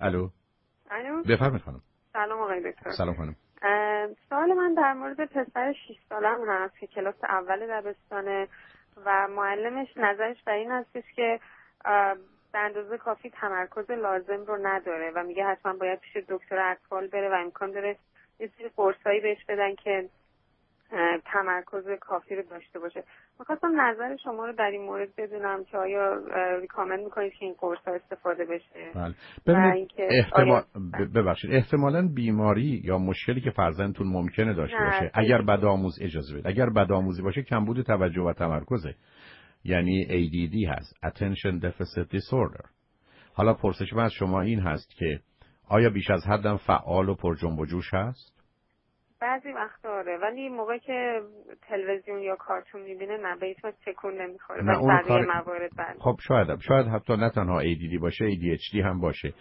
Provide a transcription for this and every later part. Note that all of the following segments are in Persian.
الو. الو. بفرمایید خانم. سلام آقای دکتر. سلام خانم. سوال من در مورد پسر 6 سالم هست که کلاس اول دبستانه و معلمش نظرش بر این هستش که به اندازه کافی تمرکز لازم رو نداره و میگه حتما باید پیش دکتر اطفال بره و امکان داره یه سری قرصایی بهش بدن که تمرکز کافی رو داشته باشه. می‌خواستم نظر شما رو در این مورد بدونم که آیا ریکامند می‌کنید که این قرص ها استفاده بشه؟ بله. احتمال... ببخشید. احتمالا بیماری یا مشکلی که فرزندتون ممکنه داشته باشه اگر بدآموز اجازه بده اگر بدآموزی باشه کمبود توجه و تمرکزه. یعنی ADD هست. Attention Deficit Disorder. حالا پرسش من از شما این هست که آیا بیش از حدم فعال و پر جنب و جوش هست؟ بعضی وقت آره. ولی موقع که تلویزیون یا کارتون می‌بینه نه به هیچ تکون نمی‌خوره. نه اون کار... موارد بله. خب شاید شاید حتی نه تنها ADD باشه ADHD هم باشه.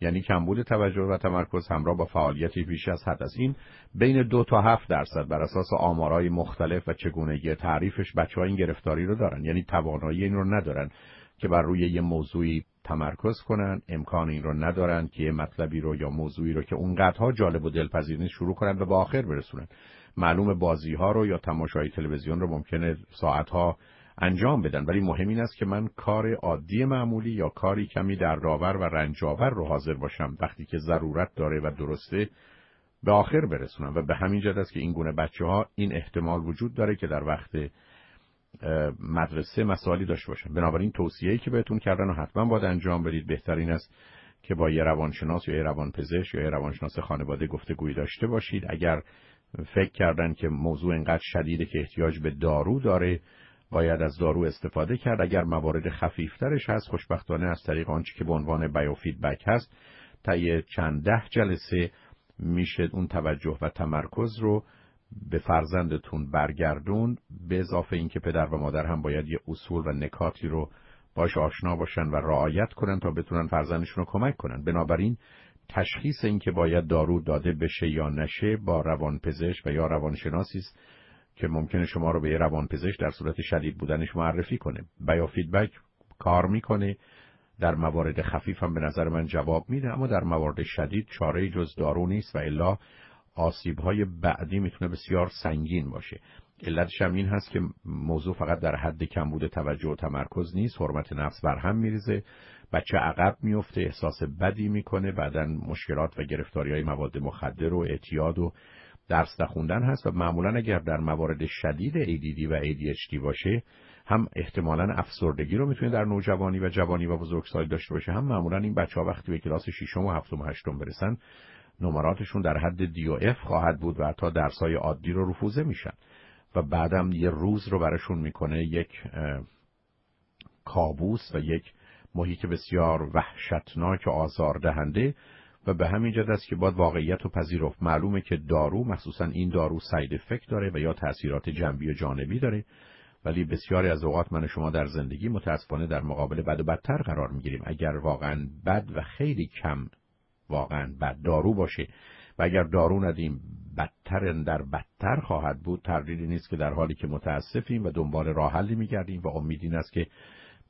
یعنی کمبود توجه و تمرکز همراه با فعالیتی بیش از حد است. این بین دو تا هفت درصد بر اساس آمارهای مختلف و چگونگی تعریفش بچه ها این گرفتاری رو دارن. یعنی توانایی این رو ندارن که بر روی یه موضوعی تمرکز کنن امکان این رو ندارن که یه مطلبی رو یا موضوعی رو که اونقدرها جالب و دلپذیر شروع کنن و به آخر برسونن. معلوم بازی ها رو یا تماشای تلویزیون رو ممکنه ساعت ها انجام بدن. ولی مهم این است که من کار عادی معمولی یا کاری کمی در داور و رنجاور رو حاضر باشم وقتی که ضرورت داره و درسته به آخر برسونم. و به همین جد است که این گونه بچه ها این احتمال وجود داره که در وقت مدرسه مسائلی داشته باشن. بنابراین توصیه‌ای که بهتون کردن و حتما باید انجام بدید. بهترین است که با یه روانشناس یا یه روانپزشک یا یه روانشناس خانواده گفتگویی داشته باشید. اگر فکر کردن که موضوع اینقدر شدیده که احتیاج به دارو داره باید از دارو استفاده کرد. اگر موارد خفیفترش هست خوشبختانه از طریق آنچه که به عنوان بیوفیدبک هست تا یه چند ده جلسه میشه اون توجه و تمرکز رو به فرزندتون برگردون به اضافه اینکه پدر و مادر هم باید یه اصول و نکاتی رو باش آشنا باشن و رعایت کنن تا بتونن فرزندشون رو کمک کنن. بنابراین تشخیص اینکه باید دارو داده بشه یا نشه با روانپزشک و یا روانشناسی است که ممکنه شما رو به یه روانپزشک در صورت شدید بودنش معرفی کنه. بیا فیدبک کار می‌کنه در موارد خفیف هم به نظر من جواب میده اما در موارد شدید چاره جز دارو نیست و الا آسیب های بعدی می‌تونه بسیار سنگین باشه. علتش هم این هست که موضوع فقط در حد کمبود توجه و تمرکز نیست. حرمت نفس بر هم میریزه. بچه عقب میفته احساس بدی می‌کنه. بعدا مشکلات و گرفتاری های مواد مخدر و اعتیاد و درس نخوندن هست و معمولا اگر در موارد شدید ADD و ADHD باشه هم احتمالا افسردگی رو می‌تونه در نوجوانی و جوانی و بزرگسالی داشته باشه. هم معمولا این بچه ها وقتی به کلاس ششم و هفتم و هشتم برسن نمراتشون در حد دی و اف خواهد بود و حتی درسای عادی رو رفوزه میشن. و بعدم یه روز رو براشون می‌کنه یک کابوس و یک محیط بسیار وحشتناک و آزاردهنده و به همین جد است که باید واقعیت رو پذیرفت. معلومه که دارو مخصوصا این دارو ساید افکت داره و یا تاثیرات جنبی و جانبی داره. ولی بسیاری از اوقات من شما در زندگی متاسفانه در مقابل بد و بدتر قرار می‌گیریم. اگر واقعا بد و خیلی کم واقعا بد دارو باشه. و اگر دارو ندیم بدتر در بدتر خواهد بود. تردیدی نیست که در حالی که متاسفیم و دنبال راه حلی میگردیم و امید این است که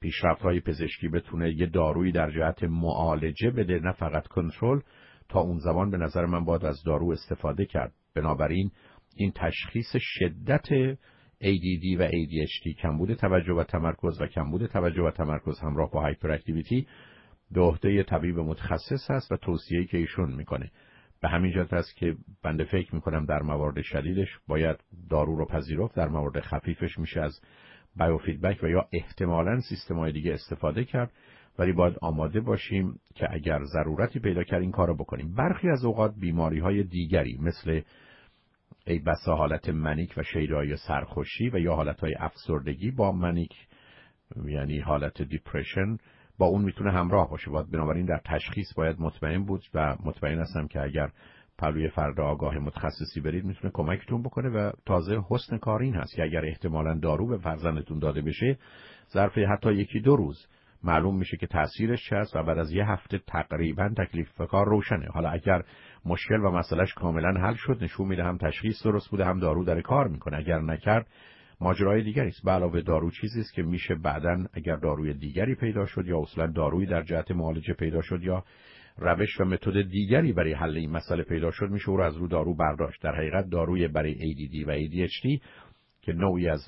پیشرفت های پزشکی بتونه یه دارویی در جهت معالجه بده نه فقط کنترل. تا اون زمان به نظر من باید از دارو استفاده کرد. بنابراین این تشخیص شدت ADD و ADHD کمبود توجه و تمرکز و کمبود توجه و تمرکز همراه با هایپر اکتیویتی به عهده طبیب متخصص هست و توصیه‌ای که ایشون می‌کنه. به همین جهت است که بنده فکر می‌کنم در موارد شدیدش باید دارو رو پذیرفت در موارد خفیفش میشه از بایوفیدبک و یا احتمالا های دیگه استفاده کرد. ولی باید آماده باشیم که اگر ضرورتی پیدا کرد این کارو بکنیم. برخی از اوقات بیماری های دیگری مثل ای بسا حالت منیک و شیدایی سرخوشی و یا حالت های افسردگی با منیک یعنی حالت دیپریشن با اون می‌تونه همراه باشه. باید بنابراین در تشخیص باید مطمئن بود و مطمئن هستم که اگر پلوی فرد آگاه متخصصی برید می‌تونه کمکتون بکنه و تازه حسن کار این هست که اگر احتمالا دارو به فرزندتون داده بشه ظرف حتی یکی دو روز معلوم میشه که تاثیرش چه است و بعد از یه هفته تقریبا تکلیف کار روشنه. حالا اگر مشکل و مسئلهش کاملا حل شد نشون میده هم تشخیص درست بوده هم دارو داره کار می‌کنه. اگر نکرد ماجرای دیگری است. علاوه دارو چیزی است که میشه بعدا اگر داروی دیگری پیدا شد یا اصلا دارویی در جهت معالجه پیدا شد یا روش و متد دیگری برای حل این مسئله پیدا شد میشه او رو از رو دارو برداشت. در حقیقت داروی برای ADD و ADHD که نوعی از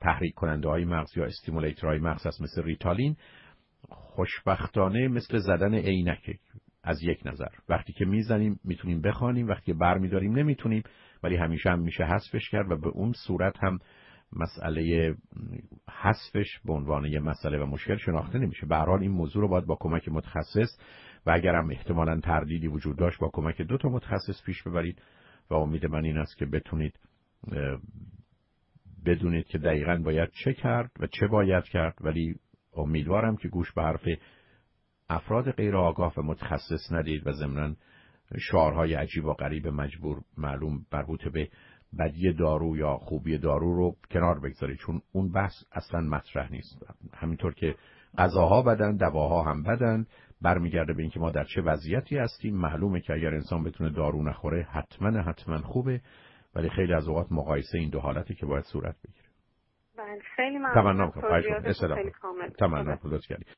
تحریک کننده های مغز یا استیمولیتر های مغز است مثل ریتالین خوشبختانه مثل زدن عینک از یک نظر. وقتی که می‌زنیم می‌تونیم بخوانیم. وقتی که برمیداریم نمی‌تونیم ولی همیشه هم میشه حذفش کرد و به اون صورت هم مسئله حذفش به عنوان یه مسئله و مشکل شناخته نمیشه. به این موضوع رو باید با کمک متخصص و اگر هم احتمالا تردیدی وجود داشت با کمک دو تا متخصص پیش ببرید و امید من این است که بتونید بدونید که دقیقا باید چه کرد و چه باید کرد. ولی امیدوارم که گوش به حرف افراد غیر آگاه و متخصص ندید و ضمنا شعارهای عجیب و غریب مجبور معلوم مربوط به بدی دارو یا خوبی دارو رو کنار بگذارید. چون اون بحث اصلا مطرح نیست. همینطور که غذاها بدن دواها هم بدن. برمیگرده به اینکه ما در چه وضعیتی هستیم. معلومه که اگر انسان بتونه دارو نخوره حتما حتما خوبه. ولی خیلی از اوقات مقایسه این دو حالتی که باید صورت بگیره. بله خیلی ممنون. تمنا کنم تمنا کنم